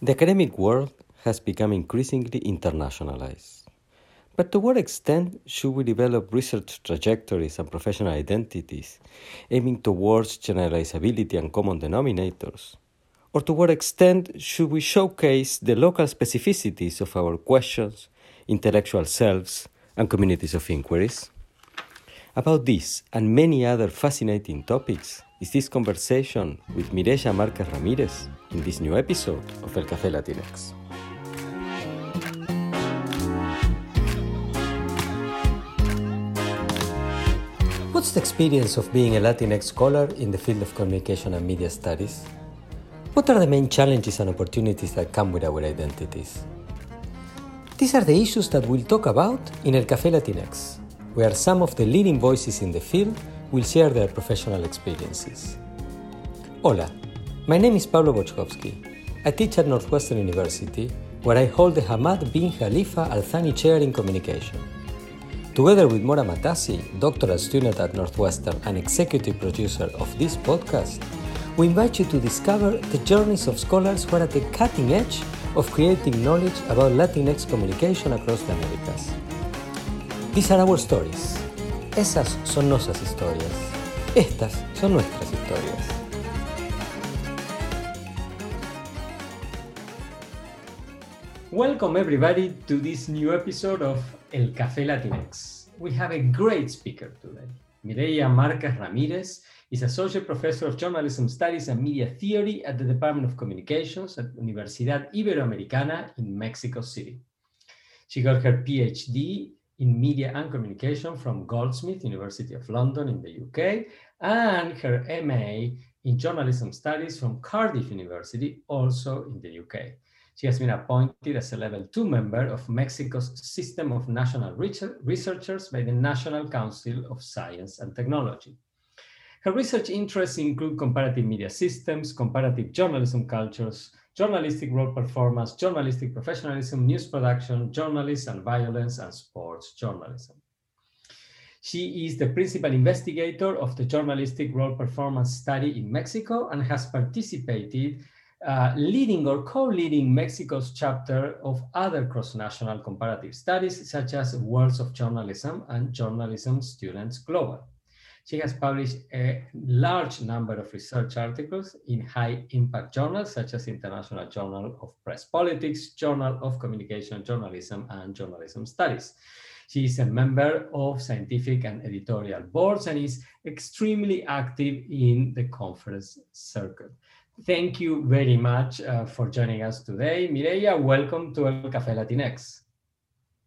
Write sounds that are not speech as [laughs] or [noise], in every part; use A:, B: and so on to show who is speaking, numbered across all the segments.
A: The academic world has become increasingly internationalized. But to what extent should we develop research trajectories and professional identities aiming towards generalizability and common denominators? Or to what extent should we showcase the local specificities of our questions, intellectual selves, and communities of inquiries? About this and many other fascinating topics is this conversation with Mireya Márquez-Ramírez in this new episode of El Café Latinx. What's the experience of being a Latinx scholar in the field of communication and media studies? What are the main challenges and opportunities that come with our identities? These are the issues that we'll talk about in El Café Latinx, where some of the leading voices in the field will share their professional experiences. Hola, my name is Pablo Boczkowski. I teach at Northwestern University, where I hold the Hamad bin Khalifa Al Thani Chair in Communication. Together with Mora Matassi, doctoral student at Northwestern and executive producer of this podcast, we invite you to discover the journeys of scholars who are at the cutting edge of creating knowledge about Latinx communication across the Americas. These are our stories. Esas son nuestras historias. Estas son nuestras historias. Welcome everybody to this new episode of El Café Latinx. We have a great speaker today. Mireia Marquez Ramirez is Associate Professor of Journalism Studies and Media Theory at the Department of Communications at Universidad Iberoamericana in Mexico City. She got her PhD in Media and Communication from Goldsmith University of London in the UK and her MA in Journalism Studies from Cardiff University, also in the UK. She has been appointed as a level two member of Mexico's System of National Researchers by the National Council of Science and Technology. Her research interests include comparative media systems, comparative journalism cultures, journalistic role performance, journalistic professionalism, news production, journalism and violence, and sports journalism. She is the principal investigator of the journalistic role performance study in Mexico and has participated uh, leading or co-leading Mexico's chapter of other cross-national comparative studies, such as Worlds of Journalism and Journalism Students Global. She has published a large number of research articles in high impact journals, such as International Journal of Press Politics, Journal of Communication Journalism, and Journalism Studies. She is a member of scientific and editorial boards and is extremely active in the conference circuit. Thank you very much uh, for joining us today. Mireya, welcome to El Café Latinx.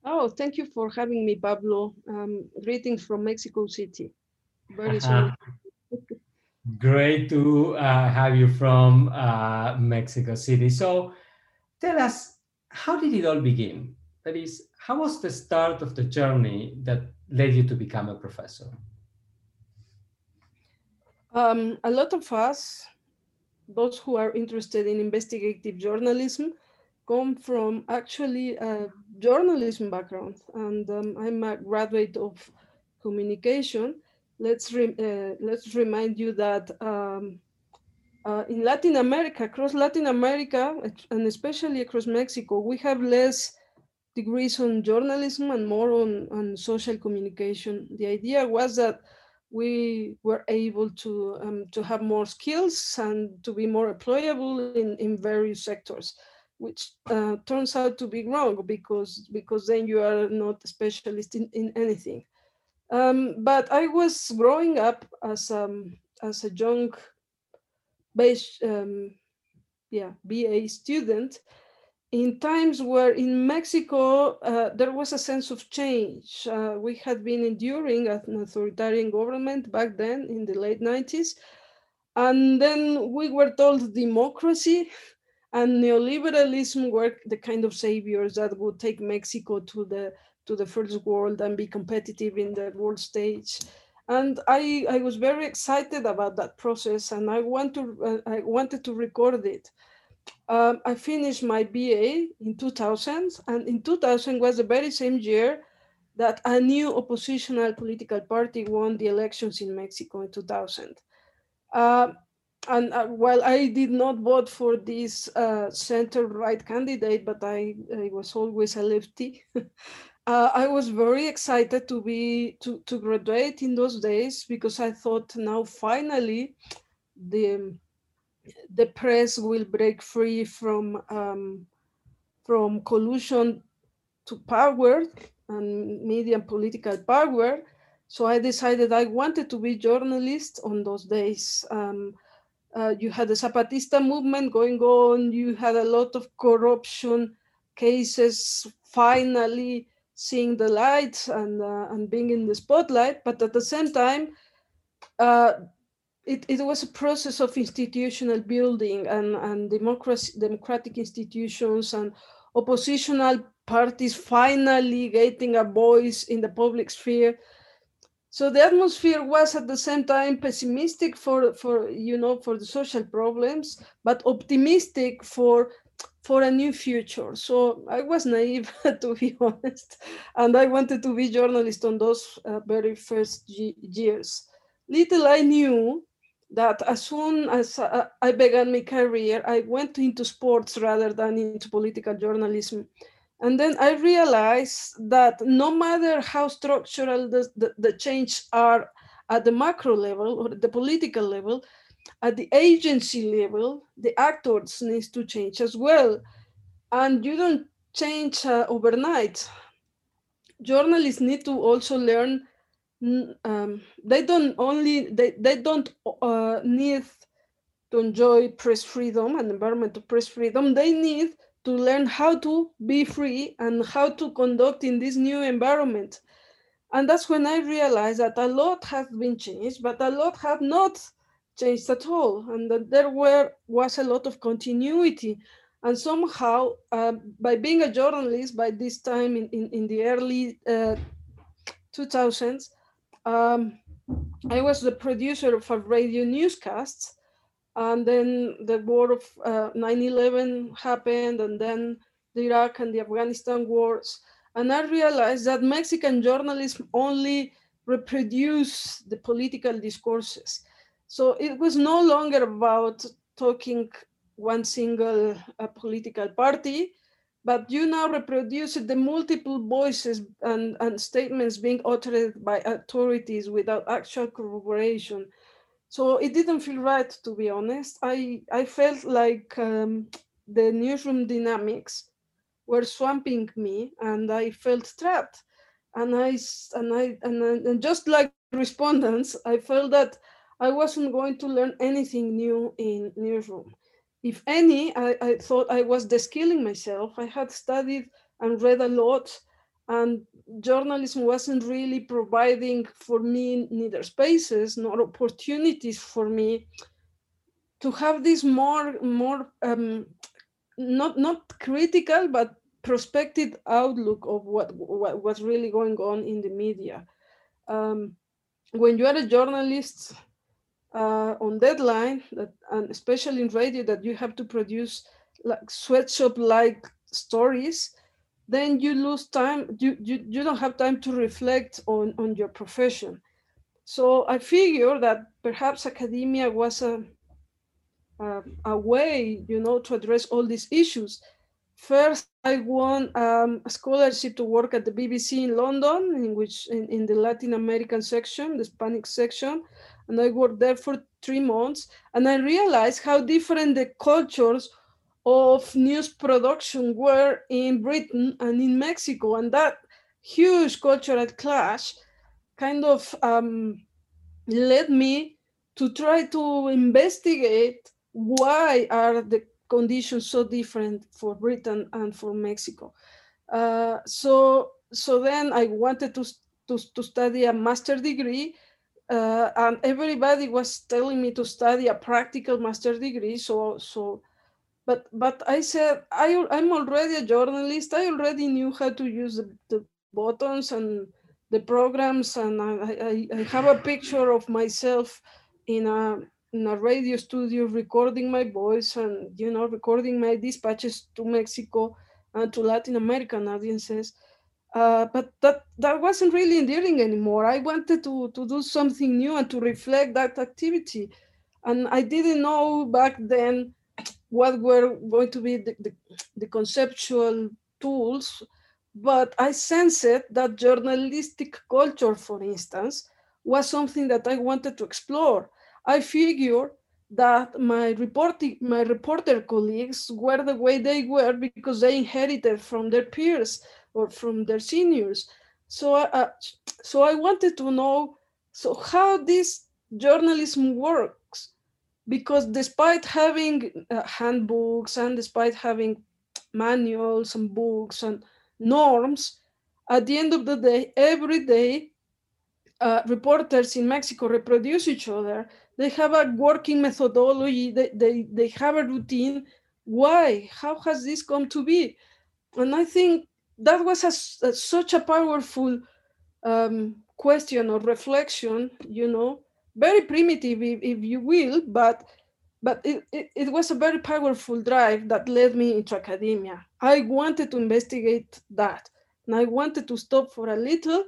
B: Oh, thank you for having me, Pablo. Um, greetings from Mexico City. Very uh-huh.
A: Great to uh, have you from uh, Mexico City. So tell us, how did it all begin? That is, how was the start of the journey that led you to become a professor?
B: Um, a lot of us those who are interested in investigative journalism come from actually a journalism background. And um, I'm a graduate of communication. Let's, re uh, let's remind you that um, uh, in Latin America, across Latin America, and especially across Mexico, we have less degrees on journalism and more on, on social communication. The idea was that we were able to um, to have more skills and to be more employable in, in various sectors which uh, turns out to be wrong because because then you are not a specialist in, in anything um, but i was growing up as um as a young base um, yeah ba student in times where in Mexico uh, there was a sense of change. Uh, we had been enduring an authoritarian government back then in the late 90s. And then we were told democracy and neoliberalism were the kind of saviors that would take Mexico to the to the first world and be competitive in the world stage. And I, I was very excited about that process and I want to uh, I wanted to record it um, I finished my BA in 2000, and in 2000 was the very same year that a new oppositional political party won the elections in Mexico in 2000. Uh, and uh, while I did not vote for this uh, center right candidate, but I, I was always a lefty. [laughs] uh, I was very excited to be to, to graduate in those days because I thought now finally the the press will break free from um, from collusion to power and media and political power. So I decided I wanted to be journalist on those days. Um, uh, you had the Zapatista movement going on. You had a lot of corruption cases finally seeing the light and uh, and being in the spotlight. But at the same time, uh, it, it was a process of institutional building and, and democracy, democratic institutions and oppositional parties finally getting a voice in the public sphere. So the atmosphere was at the same time pessimistic for, for you know for the social problems, but optimistic for for a new future. So I was naive [laughs] to be honest, and I wanted to be journalist on those uh, very first years. Little I knew that as soon as uh, I began my career, I went into sports rather than into political journalism. And then I realized that no matter how structural the, the, the change are at the macro level or the political level, at the agency level, the actors needs to change as well. And you don't change uh, overnight. Journalists need to also learn um, they don't only they, they don't uh, need to enjoy press freedom and environment of press freedom they need to learn how to be free and how to conduct in this new environment and that's when i realized that a lot has been changed but a lot have not changed at all and that there were was a lot of continuity and somehow uh, by being a journalist by this time in, in, in the early uh, 2000s um, I was the producer of a radio newscast, and then the war of 9/11 uh, happened, and then the Iraq and the Afghanistan wars, and I realized that Mexican journalism only reproduce the political discourses. So it was no longer about talking one single uh, political party, but you now reproduce the multiple voices and, and statements being uttered by authorities without actual corroboration. So it didn't feel right, to be honest. I, I felt like um, the newsroom dynamics were swamping me and I felt trapped. And I, and I, and, and just like respondents, I felt that I wasn't going to learn anything new in newsroom if any, I, I thought I was deskilling myself. I had studied and read a lot, and journalism wasn't really providing for me neither spaces nor opportunities for me to have this more more um, not not critical but prospective outlook of what, what what's really going on in the media. Um, when you are a journalist, uh, on deadline that, and especially in radio that you have to produce like sweatshop like stories then you lose time you, you you don't have time to reflect on on your profession. So i figure that perhaps academia was a a, a way you know to address all these issues first i won um, a scholarship to work at the bbc in london in which in, in the latin american section the hispanic section and I worked there for three months. And I realized how different the cultures of news production were in Britain and in Mexico. And that huge cultural clash kind of um, led me to try to investigate why are the conditions so different for Britain and for Mexico. Uh, so, so then I wanted to, to, to study a master degree uh, and everybody was telling me to study a practical master degree. So, so, but but I said I I'm already a journalist. I already knew how to use the, the buttons and the programs, and I, I, I have a picture of myself in a in a radio studio recording my voice and you know recording my dispatches to Mexico and to Latin American audiences. Uh, but that that wasn't really endearing anymore. I wanted to to do something new and to reflect that activity. And I didn't know back then what were going to be the, the, the conceptual tools, but I sensed that journalistic culture, for instance, was something that I wanted to explore. I figure that my reporting my reporter colleagues were the way they were because they inherited from their peers or from their seniors. So, uh, so I wanted to know so how this journalism works because despite having uh, handbooks and despite having manuals and books and norms, at the end of the day, every day, uh, reporters in Mexico reproduce each other. They have a working methodology, they, they, they have a routine. Why? How has this come to be? And I think that was a, a, such a powerful um, question or reflection, you know, very primitive, if, if you will, but but it, it, it, was a very powerful drive that led me into academia. I wanted to investigate that. And I wanted to stop for a little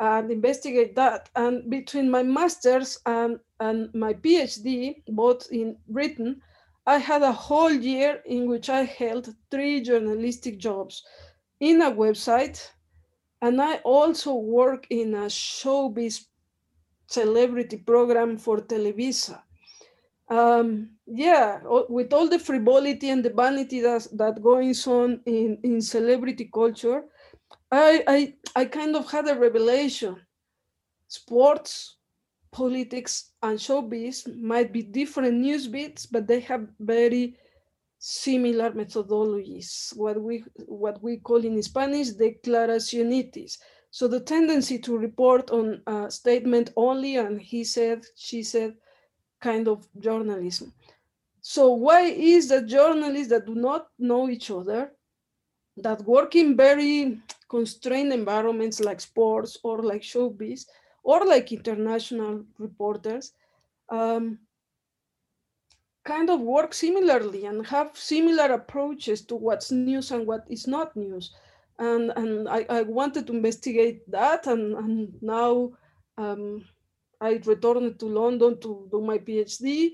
B: and investigate that. And between my master's and, and my PhD, both in Britain, I had a whole year in which I held three journalistic jobs in a website. And I also work in a showbiz celebrity program for Televisa um, yeah, with all the frivolity and the vanity that that goes on in in celebrity culture, I I I kind of had a revelation. Sports, politics, and showbiz might be different news beats, but they have very similar methodologies. What we what we call in Spanish declaracionitis. So the tendency to report on a statement only, and he said, she said kind of journalism. So why is that journalists that do not know each other, that work in very constrained environments like sports or like showbiz, or like international reporters, um, kind of work similarly and have similar approaches to what's news and what is not news. And, and I, I wanted to investigate that and, and now um, I returned to London to do my PhD.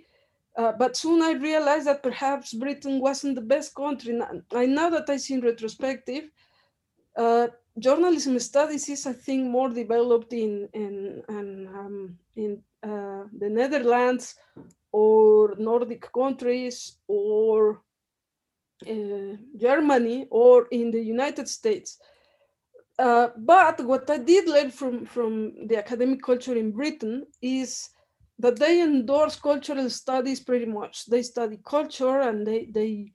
B: Uh, but soon I realized that perhaps Britain wasn't the best country. I know that I see in retrospective, uh, journalism studies is, I think, more developed in in in, um, in uh, the Netherlands or Nordic countries or uh, Germany or in the United States. Uh, but what I did learn from, from the academic culture in Britain is that they endorse cultural studies pretty much. They study culture and they they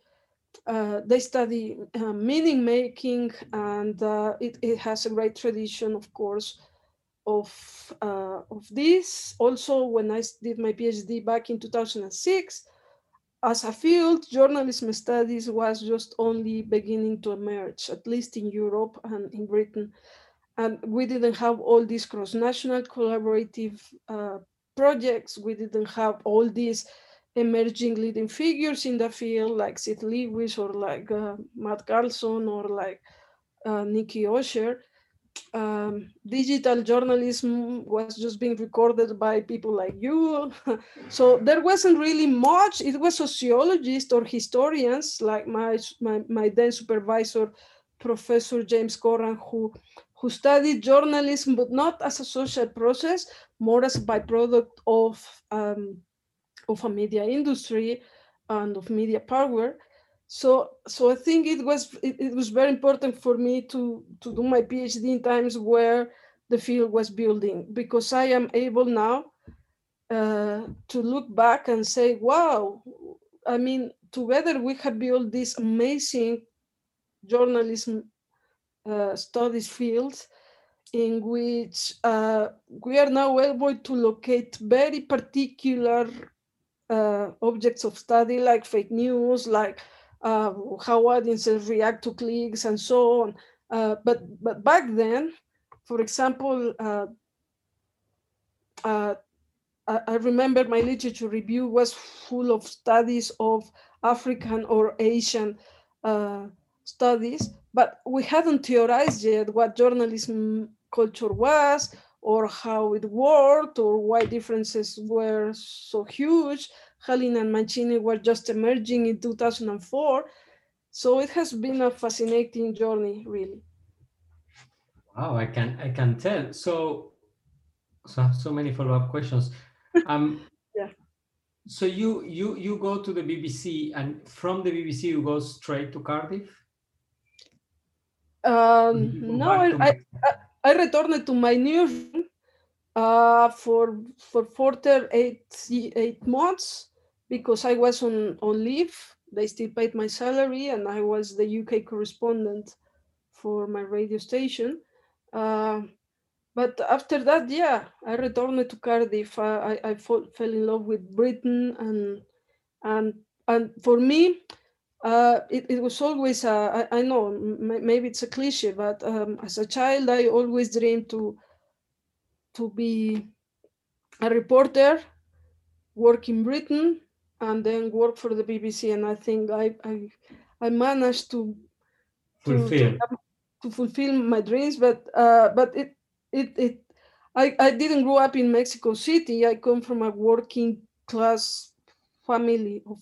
B: uh, they study uh, meaning making, and uh, it, it has a great tradition, of course, of uh, of this. Also, when I did my PhD back in 2006, as a field, journalism studies was just only beginning to emerge, at least in Europe and in Britain. And we didn't have all these cross-national collaborative uh, projects. We didn't have all these emerging leading figures in the field like Seth Lewis or like uh, Matt Carlson or like uh, Nikki Usher um, digital journalism was just being recorded by people like you. [laughs] so there wasn't really much. It was sociologists or historians like my, my, my then supervisor, Professor James Curran, who, who studied journalism, but not as a social process, more as a byproduct of, um, of a media industry and of media power. So so i think it was it, it, was very important for me to to do my phd in times where the field was building because i am able now uh, to look back and say wow i mean together we have built this amazing journalism uh, studies field in which uh, we are now able to locate very particular uh, objects of study like fake news like uh, how audiences react to clicks and so on. Uh, but but back then, for example, uh, uh I remember my literature review was full of studies of African or Asian uh, studies, but we hadn't theorized yet what journalism culture was or how it worked or why differences were so huge. Hallin and Mancini were just emerging in 2004. So it has been a fascinating journey, really.
A: Wow, I can I can tell. So so I have so many follow-up questions. [laughs] Um
B: yeah.
A: So you you you go to the BBC and from the BBC you go straight to Cardiff?
B: Um, no, I, I, I, returned to my new uh, for for further eight eight months because I was on on leave. They still paid my salary, and I was the UK correspondent for my radio station. Uh, but after that, yeah, I returned to Cardiff. I, I, I fell, fell in love with Britain, and and and for me, uh, it, it was always, uh, I, I, know maybe it's a cliche, but um, as a child, I always dreamed to, to be a reporter, work in Britain, and then work for the BBC. And I think I, I, I managed to,
A: fulfill.
B: To, to, to fulfill my dreams, but, uh, but it, it, it, I, I didn't grow up in Mexico City. I come from a working class family of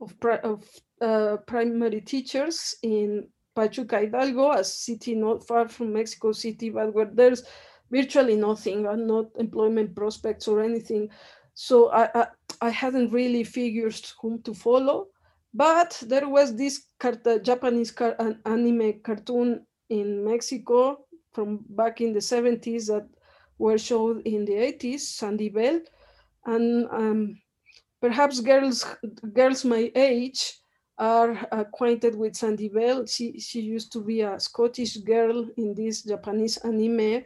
B: of, of uh, primary teachers in Pachuca Hidalgo, a city not far from Mexico City, but where there's virtually nothing and not employment prospects or anything. So I, I, I hadn't really figured whom to follow, but there was this Japanese car an anime cartoon in Mexico from back in the 70s that were showed in the 80s, Sandy Bell. And um, perhaps girls girls my age are acquainted with Sandy Bell. She, she used to be a Scottish girl in this Japanese anime.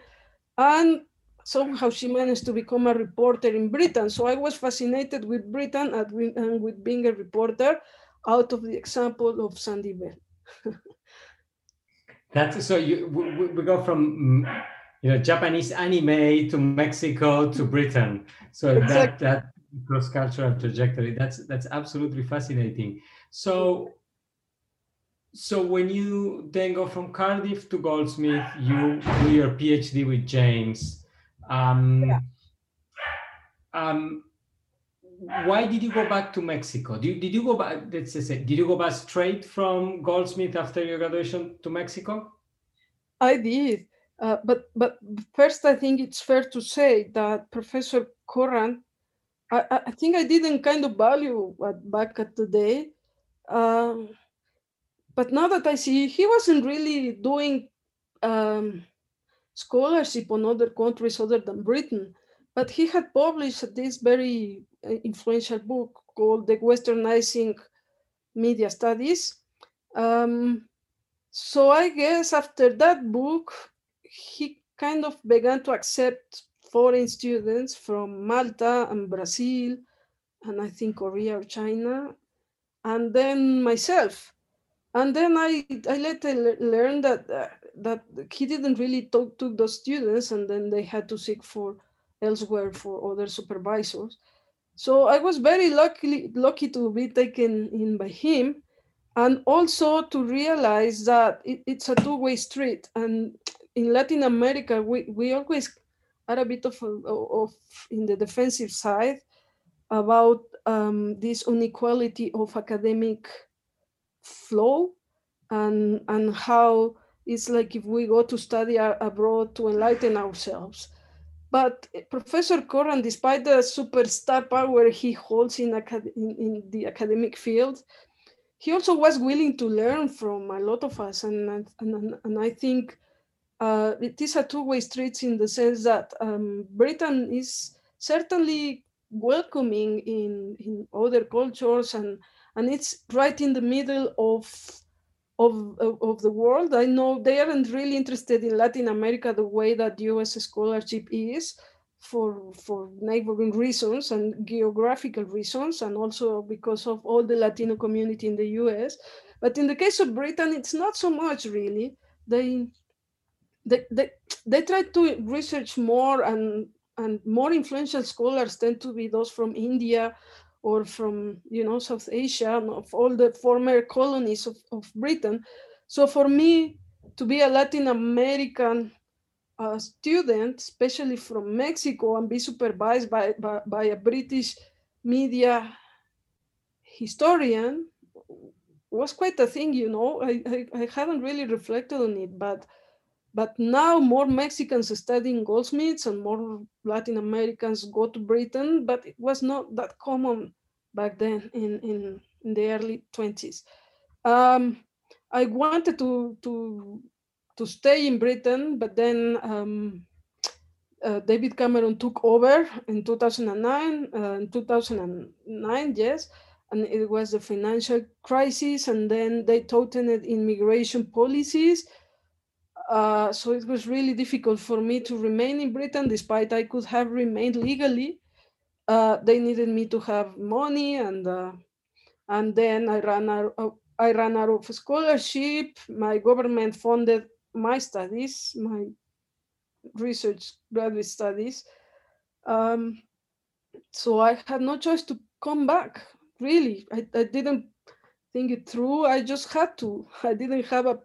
B: And somehow she managed to become a reporter in Britain. So I was fascinated with Britain and with being a reporter out of the example of Sandy Bell. [laughs]
A: That's so you we, we go from mm, you know Japanese anime to Mexico to Britain. So exactly. that that cross cultural trajectory that's that's absolutely fascinating. So, so when you then go from Cardiff to Goldsmith, you do your PhD with James. Um, yeah. um, why did you go back to Mexico? Did, did you go back? Let's say, did you go back straight from Goldsmith after your graduation to Mexico?
B: I did, uh, but but first, I think it's fair to say that Professor Curran, I, I think I didn't kind of value back at the day um, but now that I see, he wasn't really doing um, scholarship on other countries other than Britain, but he had published this very uh, influential book called De-Westernizing Media Studies. Um, so I guess after that book, he kind of began to accept foreign students from Malta and Brazil, and I think Korea or China, and then myself. And then I, I later learned that uh, that he didn't really talk to those students, and then they had to seek for elsewhere for other supervisors. So I was very lucky lucky to be taken in by him, and also to realize that it, it's a two-way street. And in Latin America, we, we always are a bit of, of in the defensive side about um, this inequality of academic flow and, and how it's like if we go to study abroad to enlighten ourselves. But Professor Curran, despite the superstar power he holds in, in, in, the academic field, he also was willing to learn from a lot of us. And, and, and I think uh, it is a two-way street in the sense that um, Britain is certainly welcoming in in other cultures and and it's right in the middle of of, of the world. I know they aren't really interested in Latin America the way that US scholarship is for for neighboring reasons and geographical reasons and also because of all the Latino community in the US. But in the case of Britain, it's not so much really. They they, they, they try to research more and and more influential scholars tend to be those from India or from you know South Asia of all the former colonies of, of Britain. So for me to be a Latin American a student, especially from Mexico, and be supervised by, by, by a British media historian was quite a thing, you know. I, I, I hadn't really reflected on it, but but now more Mexicans studying goldsmiths and more Latin Americans go to Britain, but it was not that common back then in, in, in the early 20s. Um, I wanted to, to, to stay in Britain, but then um, uh, David Cameron took over in 2009, uh, in 2009, yes, and it was the financial crisis, and then they tightened immigration policies, uh, so it was really difficult for me to remain in Britain, despite I could have remained legally. Uh, they needed me to have money, and uh, and then I ran out. Of, I ran out of scholarship. My government funded my studies, my research graduate studies. Um, so I had no choice to come back. Really, I, I didn't think it through. I just had to. I didn't have a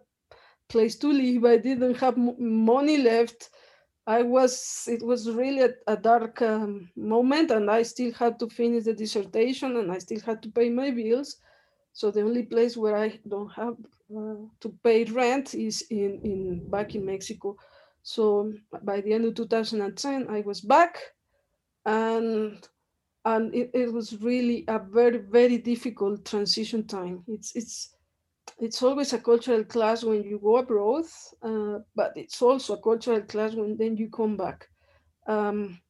B: place to live. I didn't have money left. I was, it was really a, a dark um, moment and I still had to finish the dissertation and I still had to pay my bills. So the only place where I don't have uh, to pay rent is in, in back in Mexico. So by the end of 2010, I was back and and it, it was really a very, very difficult transition time. It's, it's, it's always a cultural class when you go abroad, uh, but it's also a cultural class when then you come back. Um,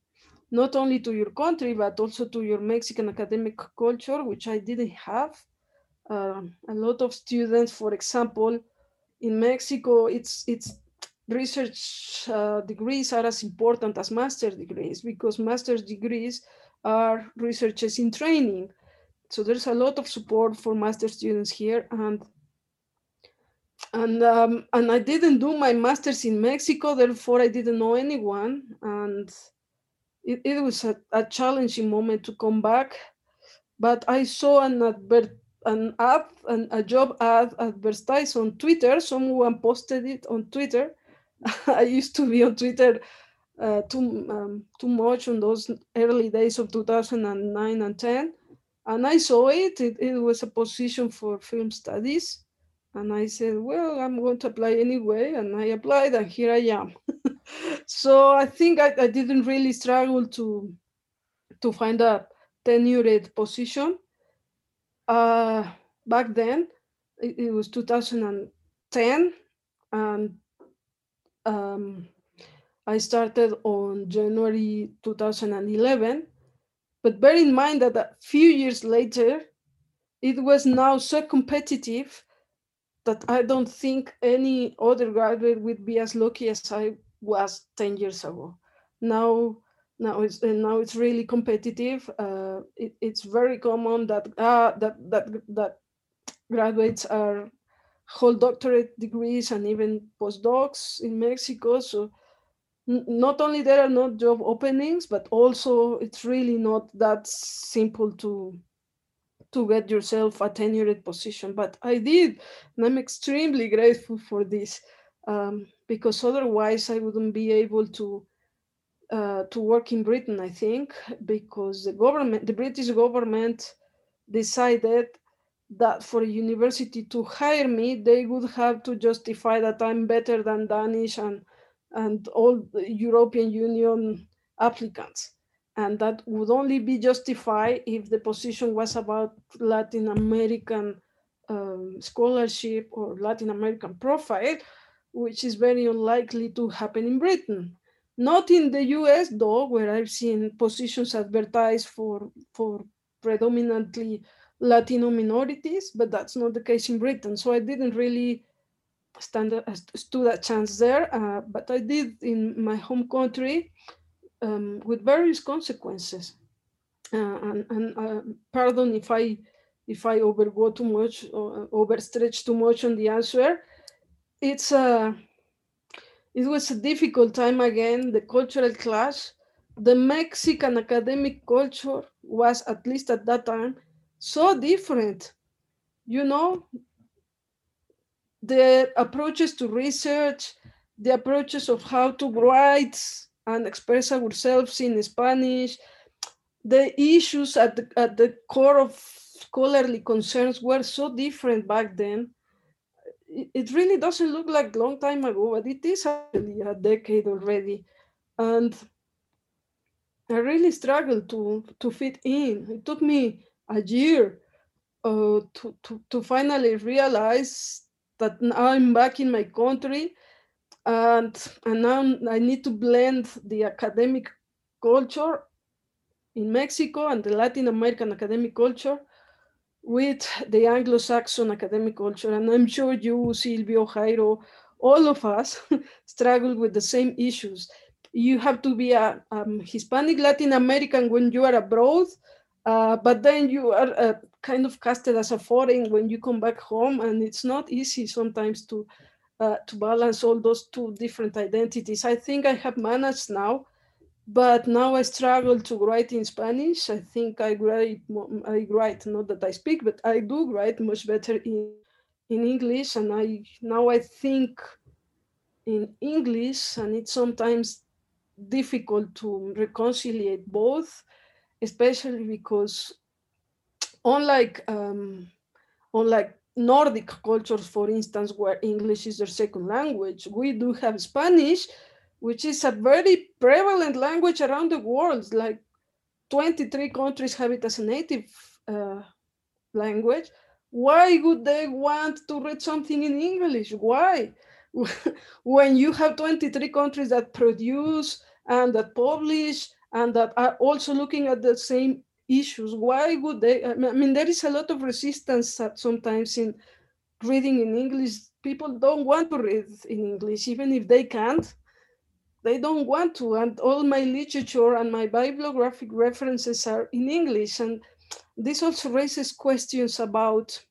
B: not only to your country, but also to your Mexican academic culture, which I didn't have. Um, a lot of students, for example, in Mexico, it's it's research uh, degrees are as important as master's degrees because master's degrees are researchers in training. So there's a lot of support for master students here, and and um, and I didn't do my master's in Mexico, therefore I didn't know anyone, and it, it was a, a challenging moment to come back. But I saw an advert, an ad, an, a job ad advertised on Twitter. Someone posted it on Twitter. [laughs] I used to be on Twitter uh, too um, too much on those early days of 2009 and 10, and I saw it. It, it was a position for film studies and I said, well, I'm going to apply anyway. And I applied and here I am. [laughs] so I think I, I, didn't really struggle to, to find a tenured position. Uh, back then, it, it, was 2010 and um, I started on January 2011. But bear in mind that a few years later, it was now so competitive that I don't think any other graduate would be as lucky as I was 10 years ago. Now, now it's now it's really competitive. Uh, it, it's very common that uh, that that that graduates are whole doctorate degrees and even postdocs in Mexico. So not only there are not job openings, but also it's really not that simple to to get yourself a tenured position. But I did, and I'm extremely grateful for this um, because otherwise I wouldn't be able to uh, to work in Britain. I think because the government, the British government, decided that for a university to hire me, they would have to justify that I'm better than Danish and and all European Union applicants and that would only be justified if the position was about Latin American um, scholarship or Latin American profile, which is very unlikely to happen in Britain. Not in the US though, where I've seen positions advertised for, for predominantly Latino minorities, but that's not the case in Britain. So I didn't really stand stood a chance there, uh, but I did in my home country um, with various consequences. Uh, and, and uh, pardon if I if I overgo too much or overstretch too much on the answer. It's a uh, it was a difficult time again. The cultural clash, the Mexican academic culture was at least at that time so different. You know, the approaches to research, the approaches of how to write and express ourselves in Spanish, the issues at the, at the core of scholarly concerns were so different back then. It, really doesn't look like a long time ago, but it is actually a decade already. And I really struggled to, to fit in. It took me a year uh, to, to, to finally realize that now I'm back in my country and, and now I need to blend the academic culture in Mexico and the Latin American academic culture with the Anglo-Saxon academic culture. And I'm sure you, Silvio, Jairo, all of us [laughs] struggle with the same issues. You have to be a um, Hispanic Latin American when you are abroad, uh, but then you are uh, kind of casted as a foreign when you come back home, and it's not easy sometimes to uh, to balance all those two different identities. I think I have managed now but now I struggle to write in Spanish. I think I write, I write, not that I speak, but I do write much better in, in English. And I now I think in English, and it's sometimes difficult to reconcile both, especially because unlike um, unlike Nordic cultures, for instance, where English is their second language, we do have Spanish, which is a very prevalent language around the world. Like 23 countries have it as a native uh, language. Why would they want to read something in English? Why? [laughs] when you have 23 countries that produce and that publish and that are also looking at the same issues, why would they? I mean, there is a lot of resistance sometimes in reading in English. People don't want to read in English, even if they can't they don't want to and all my literature and my bibliographic references are in english and this also raises questions about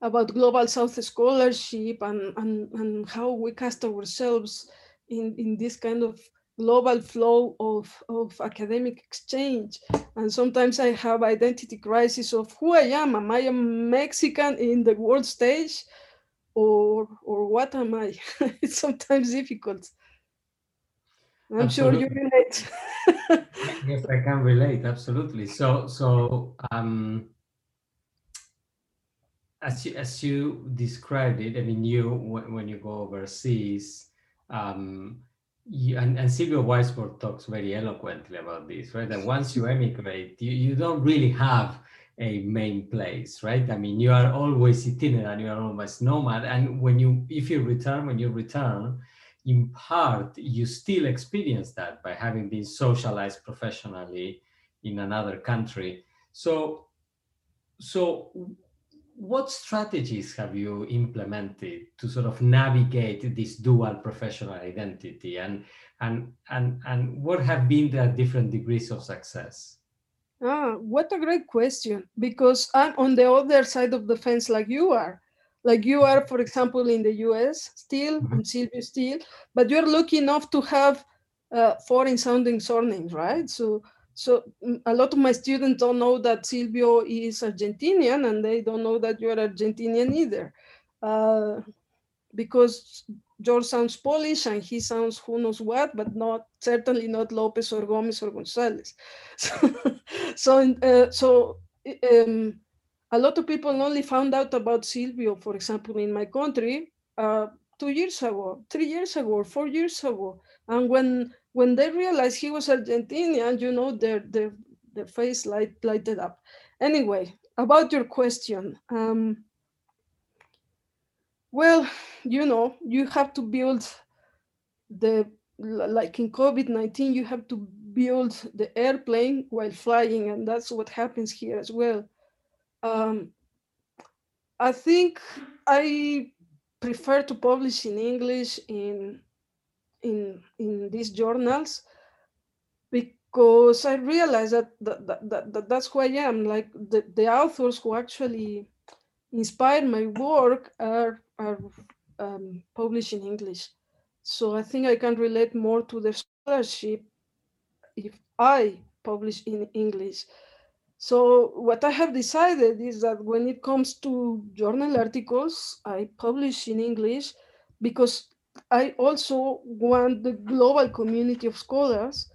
B: about global south scholarship and and, and how we cast ourselves in in this kind of global flow of, of academic exchange and sometimes i have identity crisis of who i am am i a mexican in the world stage or or what am i [laughs] it's sometimes difficult I'm absolutely. sure you relate. [laughs]
A: yes, I can relate absolutely. So, so um, as you as you described it, I mean, you when, when you go overseas, um, and, and Silvio Waisbord talks very eloquently about this, right? That once you emigrate, you, you don't really have a main place, right? I mean, you are always itinerant, you are always nomad, and when you if you return, when you return, in part, you still experience that by having been socialized professionally in another country. So, so what strategies have you implemented to sort of navigate this dual professional identity and and and and what have been the different degrees of success
B: ah what a great question because i'm on the other side of the fence like you are like you are, for example, in the US still. I'm Silvio still, but you're lucky enough to have uh, foreign sounding surnames, right? So, so mm, a lot of my students don't know that Silvio is Argentinian and they don't know that you're Argentinian either. Uh, because George sounds Polish and he sounds who knows what, but not certainly not Lopez or Gomez or Gonzalez. [laughs] So, so, uh, so um, a lot of people only found out about Silvio, for example, in my country, uh, two years ago, three years ago, four years ago. And when when they realized he was Argentinian, you know, their their their face light lighted up. Anyway, about your question. Um, well, you know, you have to build the like in COVID-19, you have to build the airplane while flying, and that's what happens here as well. Um, I think I prefer to publish in English in in in these journals because I realize that, that, that, that that's who I am. Like the, the authors who actually inspire my work are are um, published in English. So I think I can relate more to the scholarship if I publish in English. So what I have decided is that when it comes to journal articles, I publish in English because I also want the global community of scholars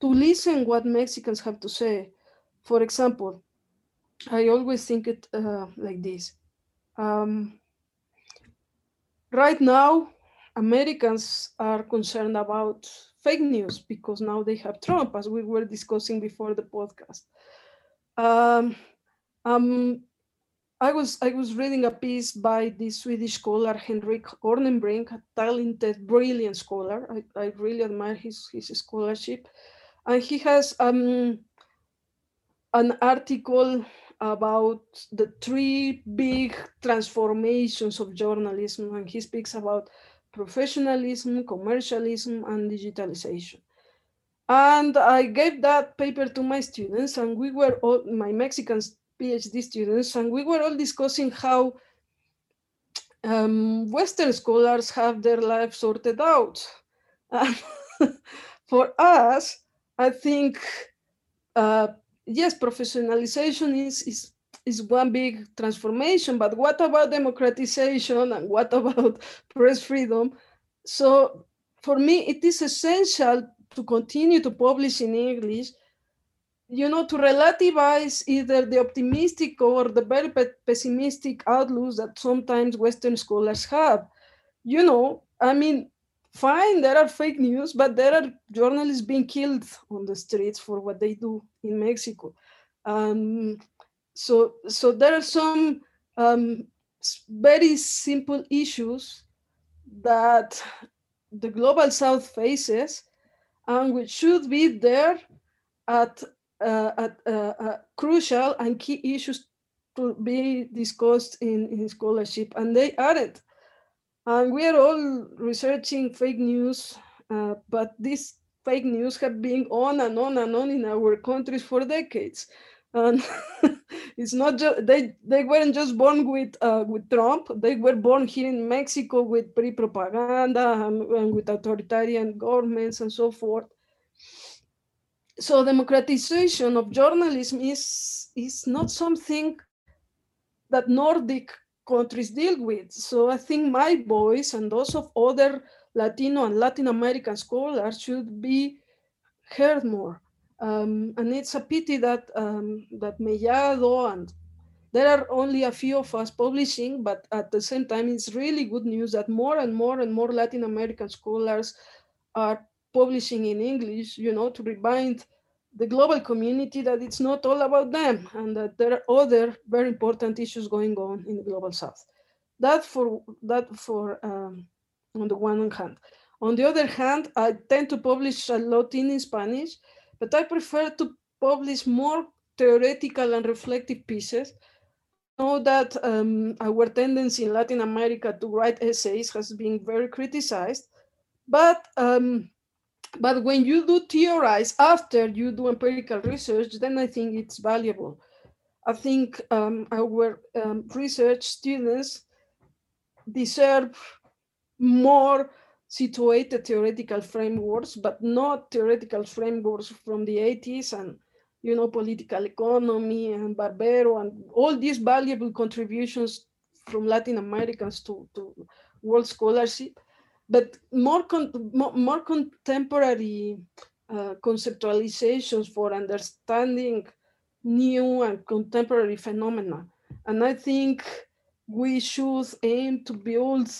B: to listen what Mexicans have to say. For example, I always think it uh, like this. Um, right now, Americans are concerned about fake news because now they have Trump, as we were discussing before the podcast. Um, um, was I was reading a piece by the Swedish scholar Henrik Örnebring, a talented, brilliant scholar. I, I really admire his, his scholarship. And he has um, an article about the three big transformations of journalism, and he speaks about professionalism, commercialism, and digitalization. And I gave that paper to my students, and we were all my Mexican PhD students, and we were all discussing how um, Western scholars have their lives sorted out. [laughs] for us, I think uh, yes, professionalization is, is, is one big transformation, but what about democratization and what about [laughs] press freedom? So for me, it is essential to continue to publish in English, you know, to relativize either the optimistic or the very pessimistic outlooks that sometimes Western scholars have. You know, I mean, fine, there are fake news, but there are journalists being killed on the streets for what they do in Mexico. Um, so, so there are some um, very simple issues that the global south faces and which should be there at, uh, uh, crucial and key issues to be discussed in, in scholarship and they aren't and we are all researching fake news, uh, but these fake news have been on and on and on in our countries for decades. And [laughs] it's not just they they weren't just born with uh, with Trump. They were born here in Mexico with pre-propaganda and, and with authoritarian governments and so forth. So democratization of journalism is is not something that Nordic countries deal with. So I think my voice and those of other Latino and Latin American scholars should be heard more. Um, and it's a pity that um, that Mellado and there are only a few of us publishing, but at the same time, it's really good news that more and more and more Latin American scholars are publishing in English, you know, to remind the global community that it's not all about them and that there are other very important issues going on in the global south. That for that for um, on the one hand. On the other hand, I tend to publish a lot in Spanish, but I prefer to publish more theoretical and reflective pieces. I know that um, our tendency in Latin America to write essays has been very criticized, but um, but when you do theorize after you do empirical research, then I think it's valuable. I think um, our um, research students deserve more situated theoretical frameworks, but not theoretical frameworks from the 80s and you know political economy and Barbero and all these valuable contributions from Latin Americans to, to world scholarship but more, con more, more, contemporary uh, conceptualizations for understanding new and contemporary phenomena. And I think we should aim to build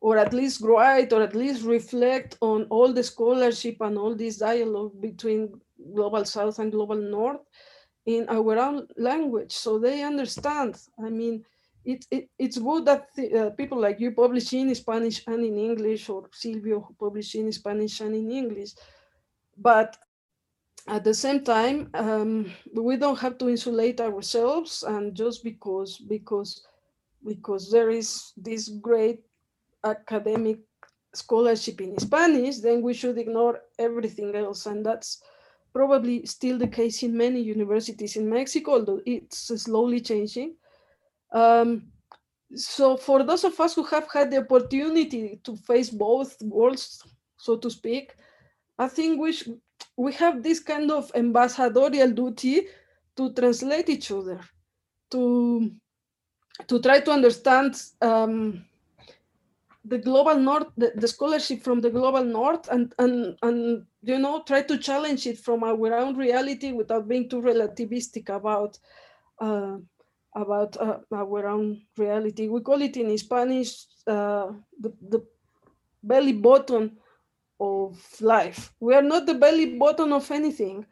B: or at least write or at least reflect on all the scholarship and all this dialogue between global south and global north in our own language so they understand i mean it, it, it's good that uh, people like you publish in Spanish and in English, or Silvio who publish in Spanish and in English. But at the same time, um, we don't have to insulate ourselves, and just because because because there is this great academic scholarship in Spanish, then we should ignore everything else, and that's probably still the case in many universities in Mexico, although it's slowly changing. Um, so for those of us who have had the opportunity to face both worlds, so to speak, I think we, we have this kind of ambassadorial duty to translate each other, to, to try to understand um, the global north, the, the, scholarship from the global north, and and and you know try to challenge it from our own reality without being too relativistic about uh, about uh, our own reality. We call it in Spanish uh, the, the belly button of life. We are not the belly button of anything.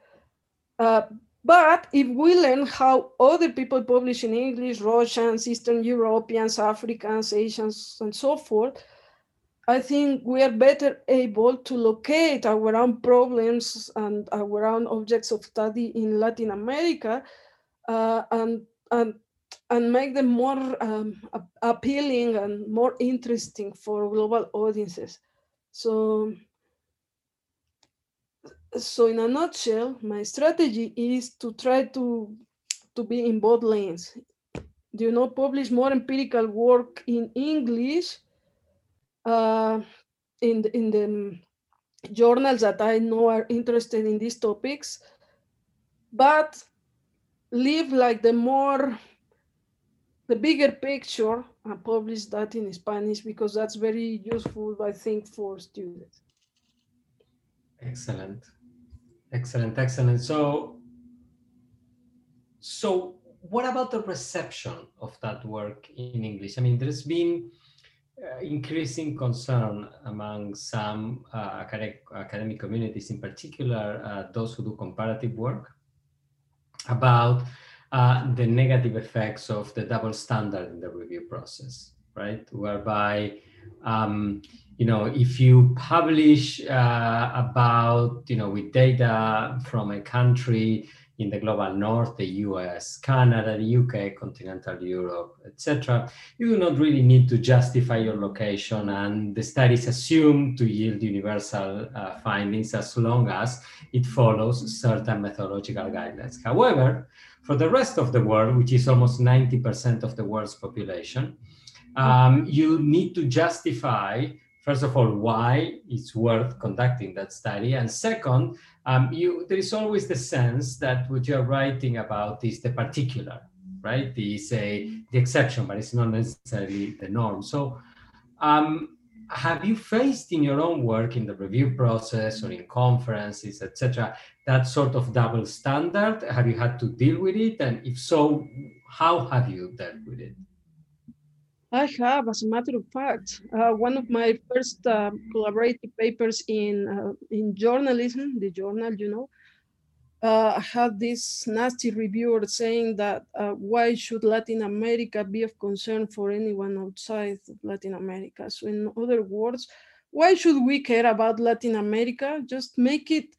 B: Uh, but if we learn how other people publish in English, Russians, Eastern Europeans, Africans, Asians, and so forth, I think we are better able to locate our own problems and our own objects of study in Latin America uh, and, and, and make them more um, appealing and more interesting for global audiences. So so in a nutshell, my strategy is to try to to be in both lanes. Do you know, publish more empirical work in English uh, in in the journals that I know are interested in these topics, but leave like the more the bigger picture and publish that in Spanish because that's very useful, I think, for students.
A: Excellent. Excellent, excellent. So, so what about the reception of that work in English? I mean, there's been uh, increasing concern among some uh, academic, academic communities, in particular uh, those who do comparative work, about uh, the negative effects of the double standard in the review process, right? Whereby um, you know, if you publish uh, about, you know, with data from a country in the global north, the US, Canada, the UK, continental Europe, etc., you do not really need to justify your location, and the studies assume to yield universal uh, findings as long as it follows certain methodological guidelines. However, for the rest of the world, which is almost 90% of the world's population, um, you need to justify first of all, why it's worth conducting that study. And second, um, you, there is always the sense that what you're writing about is the particular, right? The, say, the exception, but it's not necessarily the norm. So um, have you faced in your own work in the review process or in conferences, etc., that sort of double standard? Have you had to deal with it? And if so, how have you dealt with it?
B: I have, as a matter of fact, uh, one of my first uh, collaborative papers in uh, in journalism, the journal, you know, uh, had this nasty reviewer saying that uh, why should Latin America be of concern for anyone outside Latin America? So, in other words, why should we care about Latin America? Just make it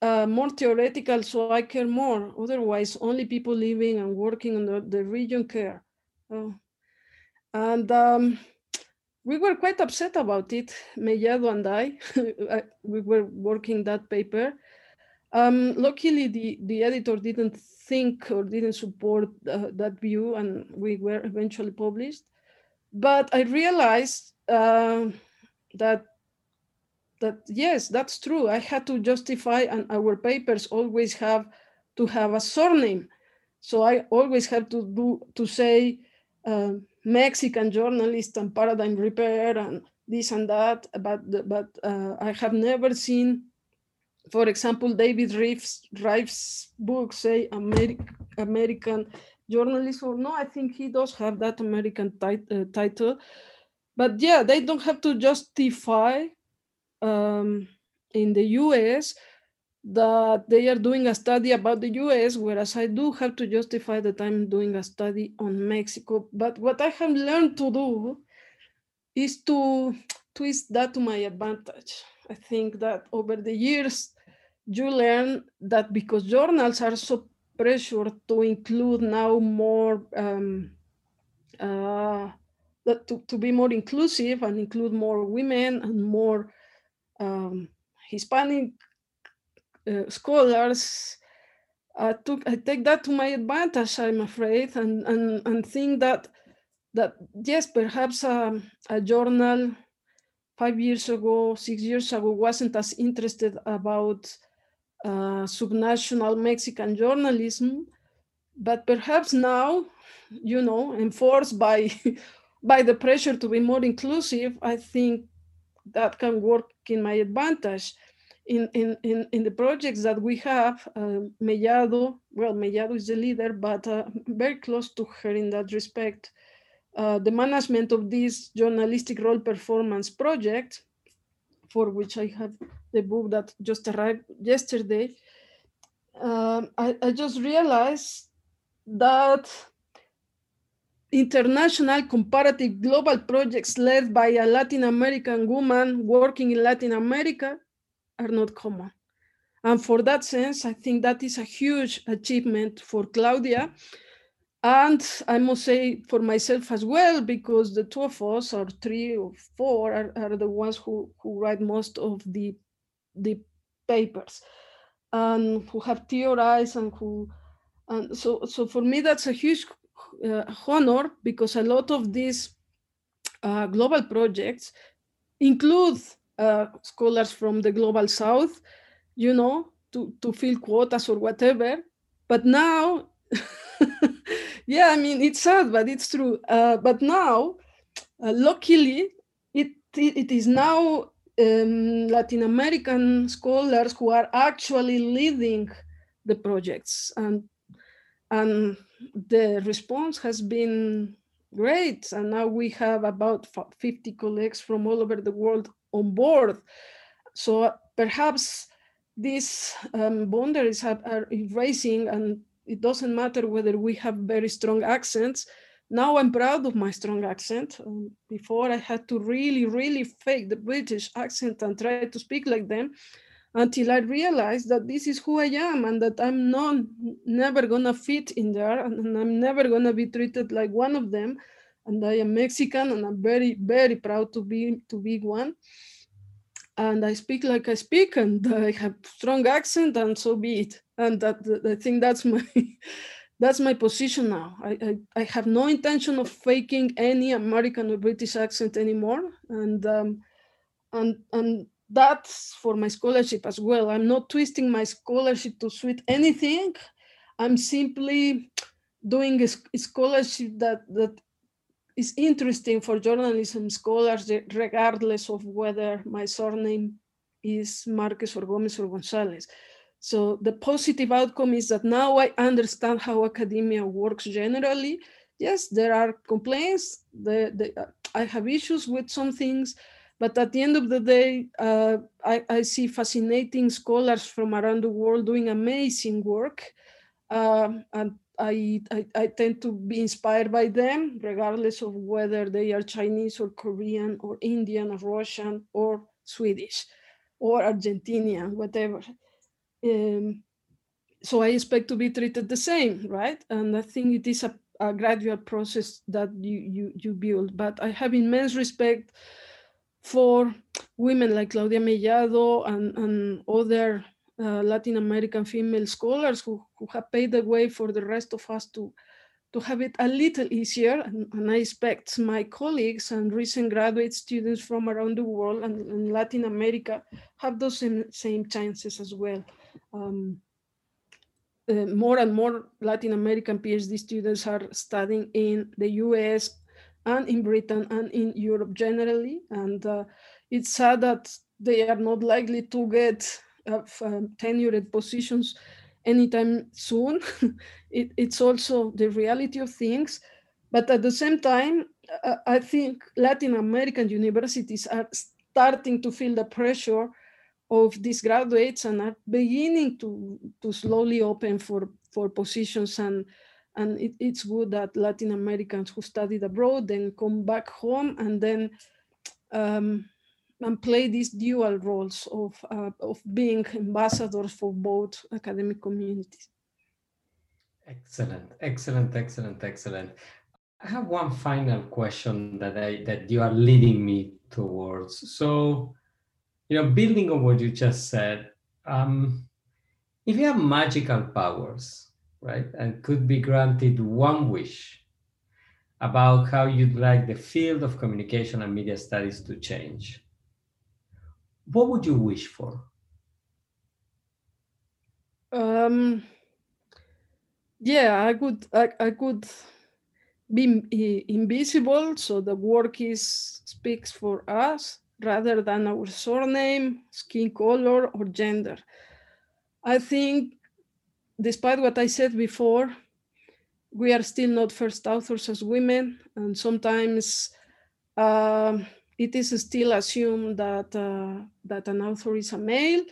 B: uh, more theoretical so I care more. Otherwise, only people living and working in the, the region care. Oh, and um, we were quite upset about it, Mellado and I. [laughs] we were working that paper. Um, luckily, the, the editor didn't think or didn't support uh, that view, and we were eventually published. But I realized uh, that that yes, that's true. I had to justify, and our papers always have to have a surname. So I always have to do to say um, Mexican journalist and paradigm repair and this and that, but but uh, I have never seen, for example, David Ryfe's, Ryfe's book say American American journalist or no, I think he does have that American uh, title, but yeah, they don't have to justify um, in the U.S that they are doing a study about the US, whereas I do have to justify that I'm doing a study on Mexico. But what I have learned to do is to twist that to my advantage. I think that over the years, you learn that because journals are so pressured to include now more, um, uh, to, to be more inclusive and include more women and more um, Hispanic uh, scholars uh, took I take that to my advantage, I'm afraid, and and and think that that yes, perhaps um, a journal five years ago, six years ago wasn't as interested about uh, subnational Mexican journalism, but perhaps now, you know, enforced by [laughs] by the pressure to be more inclusive, I think that can work in my advantage. In, in, in, in the projects that we have, uh, Mellado, well, Mellado is the leader, but uh, very close to her in that respect. Uh, the management of this journalistic role performance project, for which I have the book that just arrived yesterday, um, I, I just realized that international comparative global projects led by a Latin American woman working in Latin America are not common. And for that sense, I think that is a huge achievement for Claudia. And I must say for myself as well, because the two of us, or three or four, are, are the ones who, who write most of the, the papers and who have theorized and who, and so, so for me, that's a huge uh, honor because a lot of these uh, global projects include uh, scholars from the global south, you know, to, to fill quotas or whatever. But now, [laughs] yeah, I mean, it's sad, but it's true. Uh, but now, uh, luckily, it, it, it is now um, Latin American scholars who are actually leading the projects and and the response has been great. And now we have about 50 colleagues from all over the world on board. So perhaps these um, boundaries have, are erasing and it doesn't matter whether we have very strong accents. Now I'm proud of my strong accent. Um, before I had to really, really fake the British accent and try to speak like them until I realized that this is who I am and that I'm not never gonna fit in there and I'm never gonna be treated like one of them. And I am Mexican and I'm very, very proud to be to be one. And I speak like I speak and [laughs] I have strong accent and so be it. And that I think that's my [laughs] that's my position now. I, I, I, have no intention of faking any American or British accent anymore. And um, and and that's for my scholarship as well. I'm not twisting my scholarship to suit anything. I'm simply doing a, scholarship that, that is interesting for journalism scholars, regardless of whether my surname is Marquez or Gomez or Gonzalez. So the positive outcome is that now I understand how academia works generally. Yes, there are complaints. The, the, I have issues with some things, but at the end of the day, uh, I, I, see fascinating scholars from around the world doing amazing work. Um, and I, I, I, tend to be inspired by them, regardless of whether they are Chinese or Korean or Indian or Russian or Swedish or Argentinian, whatever. Um, so I expect to be treated the same, right? And I think it is a, a gradual process that you, you, you build. But I have immense respect for women like Claudia Mellado and, and other Latin American female scholars who, who have paved the way for the rest of us to, to have it a little easier. And, and I expect my colleagues and recent graduate students from around the world and, and Latin America have those same, same chances as well. Um, uh, more and more Latin American PhD students are studying in the US and in Britain and in Europe generally. And uh, it's sad that they are not likely to get uh, um, tenured positions anytime soon. [laughs] it, it's also the reality of things. But at the same time, uh, I think Latin American universities are starting to feel the pressure of these graduates and are beginning to, to slowly open for, for positions and and it, it's good that Latin Americans who studied abroad then come back home and then um, and play these dual roles of, uh, of being ambassadors for both academic communities.
A: Excellent, excellent, excellent, excellent. I have one final question that I that you are leading me towards. So, you know, building on what you just said, um, if you have magical powers, right? And could be granted one wish about how you'd like the field of communication and media studies to change. What would you wish for?
B: Um, yeah, I could, I, I could be invisible, so the work is speaks for us rather than our surname, skin color, or gender. I think, despite what I said before, we are still not first authors as women, and sometimes uh, it is still assumed that uh, that an author is a male.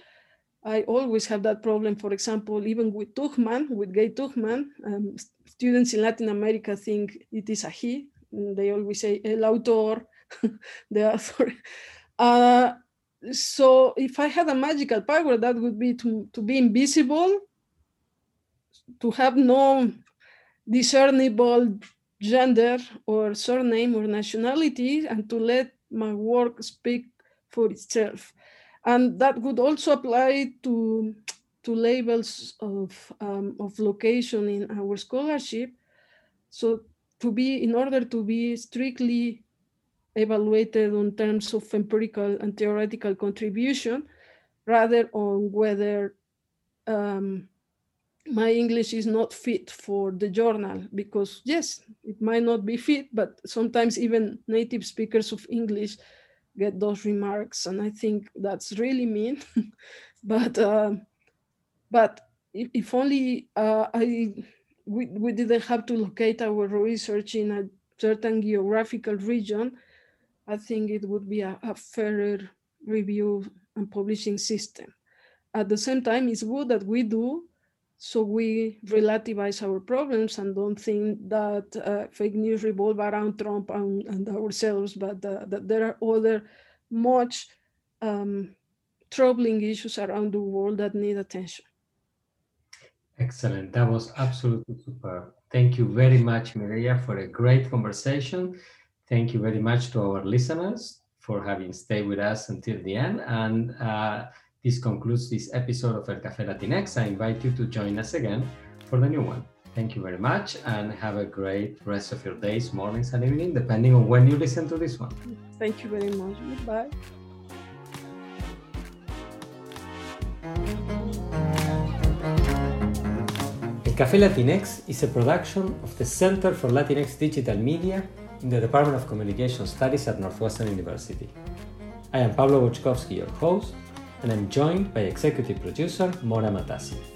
B: I always have that problem, for example, even with Tuchman, with Gaye Tuchman, um, students in Latin America think it is a he. They always say el autor, [laughs] the author. Uh, so if I had a magical power, that would be to, to be invisible, to have no discernible gender or surname or nationality, and to let my work speak for itself. And that would also apply to, to labels of, um, of location in our scholarship. So to be, in order to be strictly evaluated on terms of empirical and theoretical contribution, rather on whether um, my English is not fit for the journal because yes, it might not be fit, but sometimes even native speakers of English get those remarks, and I think that's really mean. [laughs] but uh, but if, if only uh, I we, we didn't have to locate our research in a certain geographical region, I think it would be a, a fairer review and publishing system. At the same time, it's good that we do so we relativize our problems and don't think that uh, fake news revolve around Trump and, and ourselves, but uh, that there are other much um, troubling issues around the world that need attention.
A: Excellent. That was absolutely superb. Thank you very much, Mireya, for a great conversation. Thank you very much to our listeners for having stayed with us until the end. And uh, this concludes this episode of El Café Latinx. I invite you to join us again for the new one. Thank you very much and have a great rest of your days, mornings, and evening, depending on when you listen to this one.
B: Thank you very much. Goodbye.
A: El Café Latinx is a production of the Center for Latinx Digital Media in the Department of Communication Studies at Northwestern University. I am Pablo Boczkowski, your host, and I'm joined by executive producer Mora Matassi.